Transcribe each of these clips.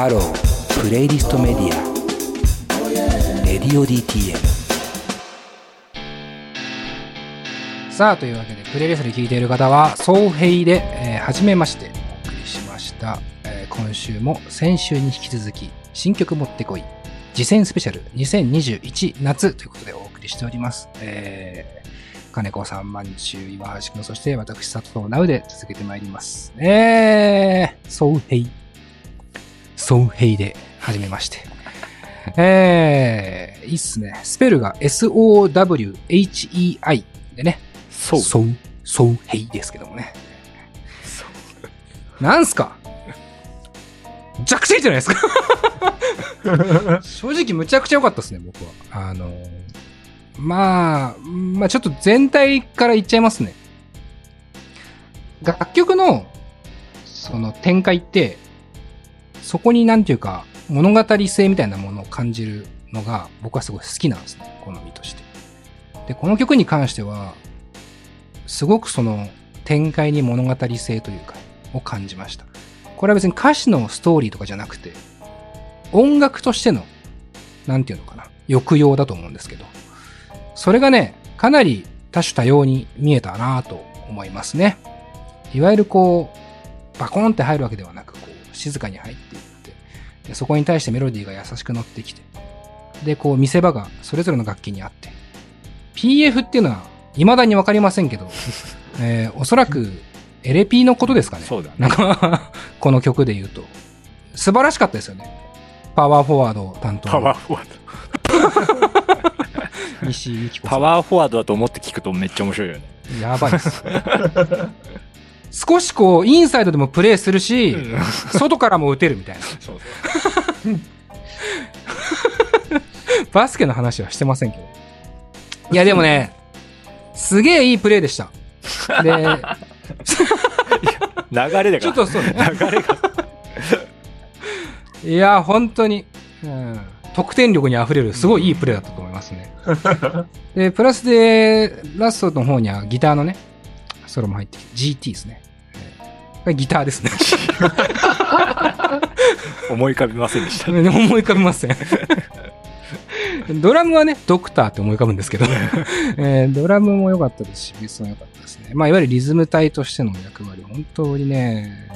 ハロープレイリストメディアレディオ DTM さあというわけでプレイリストで聴いている方は総平で、えー、初めましてお送りしました、えー、今週も先週に引き続き新曲持ってこい。次戦スペシャル2021夏ということでお送りしております、えー金子さん、まんちゅう、岩橋くん、そして私、佐藤直で続けてまいります。えー、ソウヘイ。ソウヘイで始めまして。えー、いいっすね。スペルが S-O-W-H-E-I でね。ソウ。ソウ、ソウヘイですけどもね。なんすか？弱者じゃないですか 正直むちゃくちゃ良かったですね、僕は。あのー、まあ、まあちょっと全体から言っちゃいますね。楽曲の、その展開って、そこになんていうか、物語性みたいなものを感じるのが、僕はすごい好きなんですね。好みとして。で、この曲に関しては、すごくその展開に物語性というか、を感じました。これは別に歌詞のストーリーとかじゃなくて、音楽としての、なんていうのかな、抑揚だと思うんですけど、それがね、かなり多種多様に見えたなと思いますね。いわゆるこう、バコンって入るわけではなく、静かに入っていってで、そこに対してメロディーが優しく乗ってきて、で、こう、見せ場がそれぞれの楽器にあって、PF っていうのは未だにわかりませんけど、えー、おそらく LP のことですかね。そうだね。なんか この曲で言うと。素晴らしかったですよね。パワーフォワード担当。パワーフォワード。西由紀子パワーフォワードだと思って聞くとめっちゃ面白いよね。やばいです。少しこう、インサイドでもプレイするし、外からも打てるみたいな。そうそうバスケの話はしてませんけど。いや、でもね、すげえいいプレイでした。で、流れだから。ちょっとそうね。流れが。いや、本当に。うん得点力に溢れる、すごいいいプレーだったと思いますね。で、プラスで、ラストの方にはギターのね、ソロも入ってきて、GT ですね。ギターですね。思い浮かびませんでした、ね。思い浮かびません。ドラムはね、ドクターって思い浮かぶんですけど、えー、ドラムも良かったですし、ベースも良かったですね。まあ、いわゆるリズム隊としての役割、本当にね、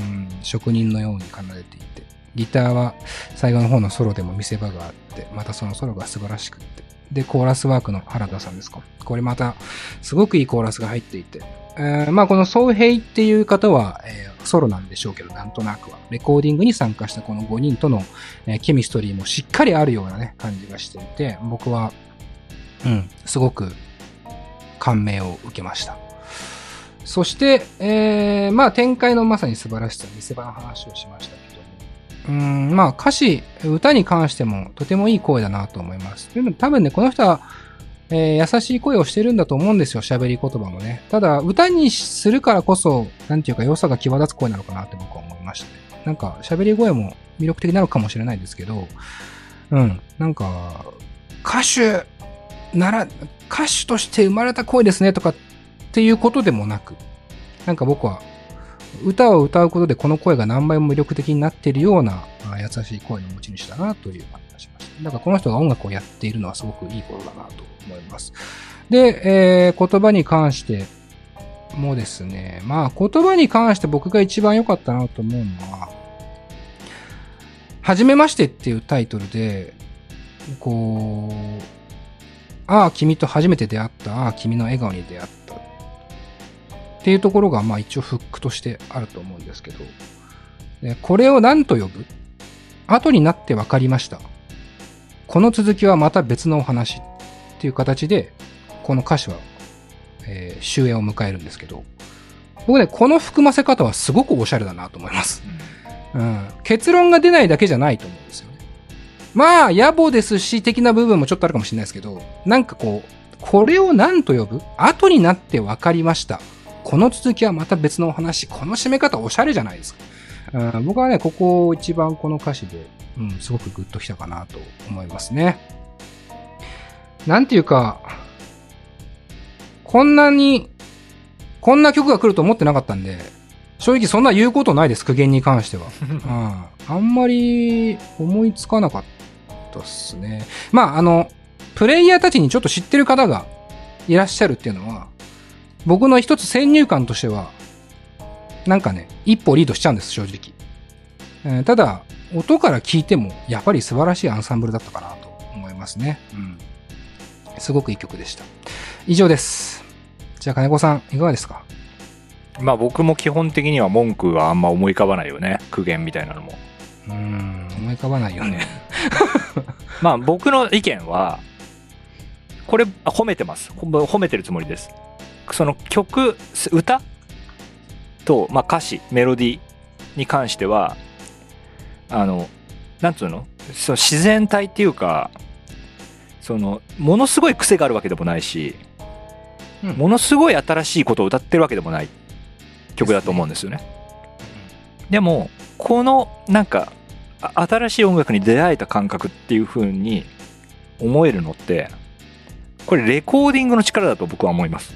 うん、職人のように奏でていて、ギターは最後の方のソロでも見せ場があって、またそのソロが素晴らしくって。で、コーラスワークの原田さんですか。これまた、すごくいいコーラスが入っていて。えー、まあこのソウヘイっていう方は、えー、ソロなんでしょうけど、なんとなくは。レコーディングに参加したこの5人との、えー、ケミストリーもしっかりあるようなね、感じがしていて、僕は、うん、すごく感銘を受けました。そして、えー、まあ展開のまさに素晴らしさ、見せ場の話をしましたうん、まあ歌詞、歌に関してもとてもいい声だなと思います。でも多分ね、この人は、えー、優しい声をしてるんだと思うんですよ、喋り言葉もね。ただ、歌にするからこそ、なんていうか良さが際立つ声なのかなって僕は思いましたね。なんか、喋り声も魅力的なのかもしれないですけど、うん、なんか、歌手なら、歌手として生まれた声ですねとかっていうことでもなく、なんか僕は歌を歌うことでこの声が何倍も魅力的になっているような優しい声の持ち主だなという感じがしました。だからこの人が音楽をやっているのはすごくいいことだなと思います。で、えー、言葉に関してもですね、まあ言葉に関して僕が一番良かったなと思うのは、はじめましてっていうタイトルで、こう、ああ、君と初めて出会った、ああ、君の笑顔に出会った。っていうところが、まあ一応フックとしてあると思うんですけど、これを何と呼ぶ？後になって分かりました。この続きはまた別のお話っていう形で、この歌詞は、えー、終焉を迎えるんですけど、僕ね、この含ませ方はすごくおしゃれだなと思います。うん、結論が出ないだけじゃないと思うんですよね。まあ、野暮ですし、的な部分もちょっとあるかもしれないですけど、なんかこう、これを何と呼ぶ？後になって分かりました。この続きはまた別のお話。この締め方おしゃれじゃないですか。うん、僕はね、ここ一番この歌詞で、うん、すごくグッときたかなと思いますね。なんていうか、こんなに、こんな曲が来ると思ってなかったんで、正直そんな言うことないです、苦言に関しては。うん。あんまり思いつかなかったっすね。まあ、あの、プレイヤーたちにちょっと知ってる方がいらっしゃるっていうのは、僕の一つ先入観としては、なんかね、一歩リードしちゃうんです、正直。えーただ、音から聞いても、やっぱり素晴らしいアンサンブルだったかなと思いますね。うん。すごくいい曲でした。以上です。じゃあ、金子さん、いかがですか？まあ僕も基本的には文句はあんま思い浮かばないよね。苦言みたいなのも。うーん、思い浮かばないよね。まあ僕の意見は、これあ褒めてます。ほ褒めてるつもりです。その曲、歌と、まあ、歌詞、メロディーに関しては、あの、なんつうの？その自然体っていうか、その、ものすごい癖があるわけでもないし、うんものすごい新しいことを歌ってるわけでもない曲だと思うんですよね。でも、この、なんか、あ新しい音楽に出会えた感覚っていう風に思えるのって、これレコーディングの力だと僕は思います。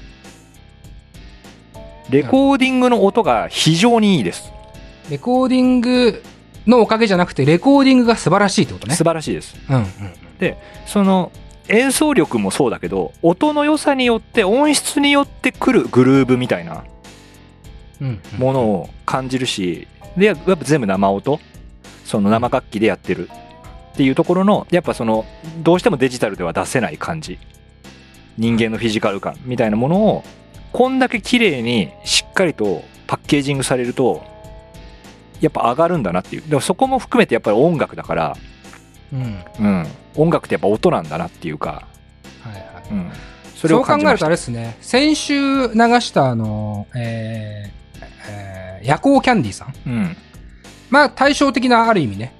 レコーディングの音が非常にいいです。レコーディングのおかげじゃなくて、レコーディングが素晴らしいってことね素。晴らしいです。うんうんその演奏力もそうだけど、音の良さによって音質によってくるグルーブみたいなものを感じるし、で、やっぱ全部生音、その生楽器でやってるっていうところの、やっぱその、どうしてもデジタルでは出せない感じ。人間のフィジカル感みたいなものを、こんだけ綺麗にしっかりとパッケージングされると、やっぱ上がるんだなっていう。でもそこも含めてやっぱり音楽だから、うん。うん。音楽ってやっぱ音なんだなっていうか、はいはい。うん。そそれをう考えるとあ。れですね、先週流したあの、えー、えー、夜行キャンディーさん。うん。まあ対照的なある意味ね、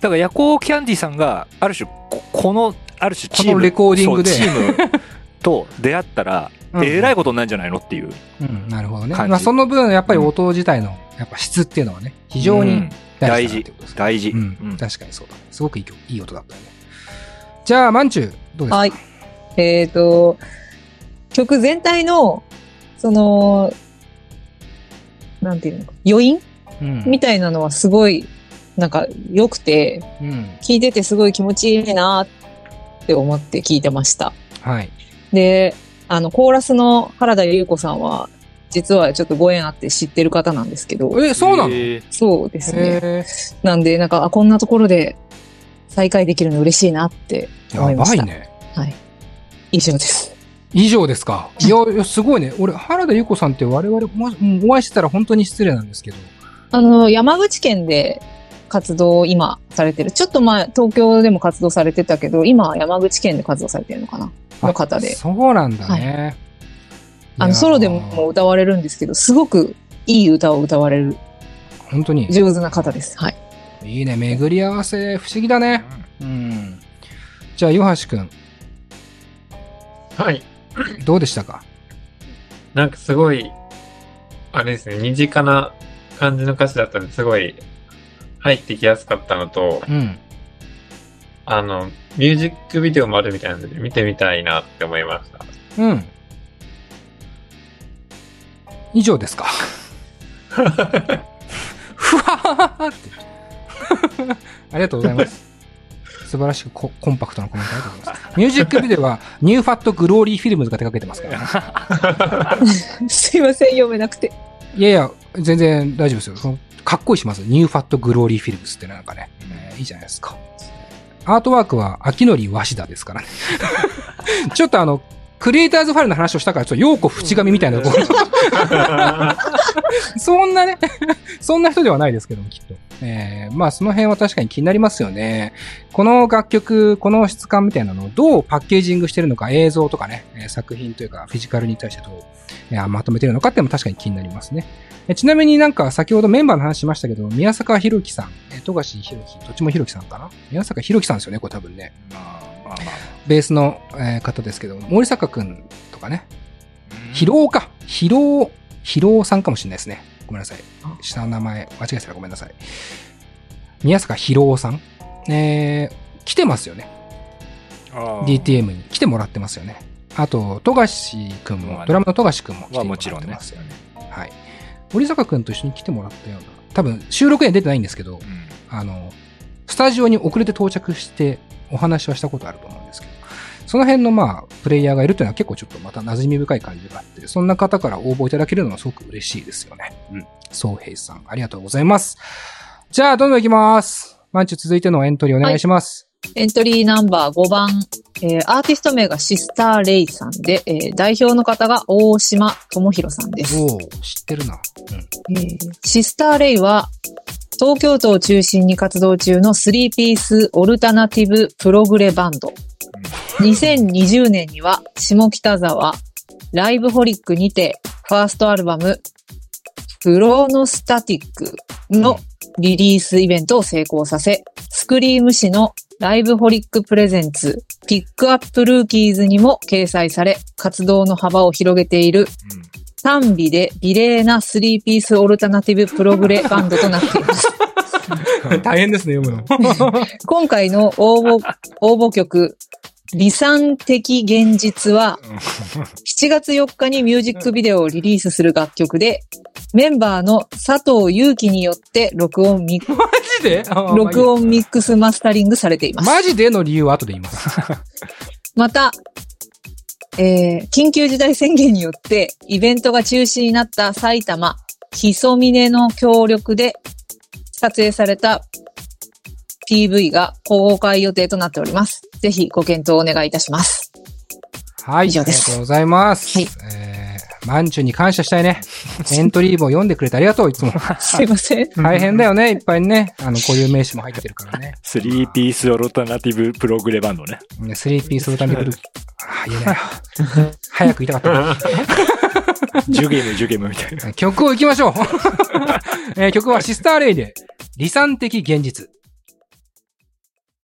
だから夜行キャンディさんがある種ここのある種チームレコーディングでチームと出会ったら、うんえらいことになるんじゃないのっていううん、なるほどね。まあその分、やっぱり音自体の、やっぱ質っていうのはね、非常にうん大事だなってことですね。大事、うん、うん確かにそうだね。すごくいい曲いい音だったよね。じゃあ、まんちゅう、どうですか？はい。えっ、と、曲全体の、その、なんていうのか、余韻？うん。みたいなのはすごい、なんか良くて、うん。聞いててすごい気持ちいいなって思って聞いてました。はい。で、あの、コーラスの原田優子さんは、実はちょっとご縁あって知ってる方なんですけど、え、そうなの？そうですね。え。なんで、なんか、あこんなところで再会できるの嬉しいなって思いやました。ばいね。はい。以上です。以上ですか？いや、いやすごいね。俺、原田優子さんって我々も、うんお会いしてたら本当に失礼なんですけど。あの、山口県で活動を今されてる。ちょっと前、東京でも活動されてたけど、今は山口県で活動されてるのかなの方で。そうなんだね。いあの、ソロでもも歌われるんですけど、すごくいい歌を歌われる本当に。上手な方です。はい。いいね。巡り合わせ、不思議だね。うん。じゃあ、岩橋くん、はい。どうでしたか？なんかすごい、あれですね、身近な感じの歌詞だったのですごい入ってきやすかったのと、うん。あの、ミュージックビデオもあるみたいなので見てみたいなって思いました。うん。以上ですか？ふわははって。ありがとうございます。素晴らしくココンパクトなコメントありがとうございます。ミュージックビデオは、 New Fat Glory Films が手掛けてますから、ね。すいません、読めなくて。いやいや、全然大丈夫ですよ。かっこいいします。 New Fat Glory Films ってなんかね、えーいいじゃないですか。アートワークは、秋のり鷲田ですからね。ちょっとあの、クリエイターズファイルの話をしたから、ちょっと、陽子淵上みたいな、こ うそんなね、そんな人ではないですけども、きっと。えー、まあ、その辺は確かに気になりますよね。この楽曲、この質感みたいなのをどうパッケージングしてるのか、映像とかね、えー作品というか、フィジカルに対してどう、えーまとめてるのかっていうのも確かに気になりますね。えちなみになんか先ほどメンバーの話しましたけど、宮坂博樹さん、え富樫博樹、どっちも博樹さんかな？宮坂博樹さんですよね、これ多分ね。あベースの、えー方ですけど、森坂くんとかね、うんヒロか。ヒロヒロさんかもしれないですね。ごめんなさい。下の名前、間違えてたらごめんなさい。宮坂ヒロさん。えー、来てますよね。DTM に来てもらってますよね。あと、富樫くんも、ドラムの富�樫くんも来てまあもらっもちろんねてますよね。はい。森坂くんと一緒に来てもらったような、多分収録には出てないんですけど、あの、スタジオに遅れて到着してお話はしたことあると思うんですけど、その辺のまあ、プレイヤーがいるというのは結構ちょっとまた馴染み深い感じがあって、そんな方から応募いただけるのはすごく嬉しいですよね。うん。そうへいさん、ありがとうございます。じゃあ、どんどん行きます。マンチュ続いてのエントリーお願いします。エントリーナンバー5番、えーアーティスト名がシスターレイさんで、えー代表の方が大島智弘さんです。おお知ってるな。えーシスターレイは、東京都を中心に活動中の3ピースオルタナティブプログレバンド。2020年には下北沢ライブホリックにてファーストアルバムプロノスタティックのリリースイベントを成功させ、 Skream!誌の LIVEHOLIC presents Pick Up Rookies にも掲載され、活動の幅を広げている耽美で美麗な3ピースオルタナティブプログレバンドとなっています。大変ですね、読むの。今回の応募、応募曲、理算的現実は、7月4日にミュージックビデオをリリースする楽曲で、メンバーの佐藤祐樹によって録音ミッマジで？録音ミックスマスタリングされています。マジでの理由は後で言います。また、えー緊急事態宣言によってイベントが中止になった埼玉、ひそみねの協力で撮影された PV が公開予定となっております。ぜひご検討お願いいたします。はい、ありが以上ですとうございます。はいえー、マンチュに感謝したいね。エントリー簿読んでくれてありがとう、いつも。すいません。大変だよね、いっぱいね。あの、こういう名詞も入ってるからね。3ピースオルタナティブプログレバンドね。ね3ピースオルタナティブルあー、言えないよ。早く言いたかった。ジュゲム、ジュゲムみたいな。曲を行きましょう、えー曲はシスターレイで、理算的現実。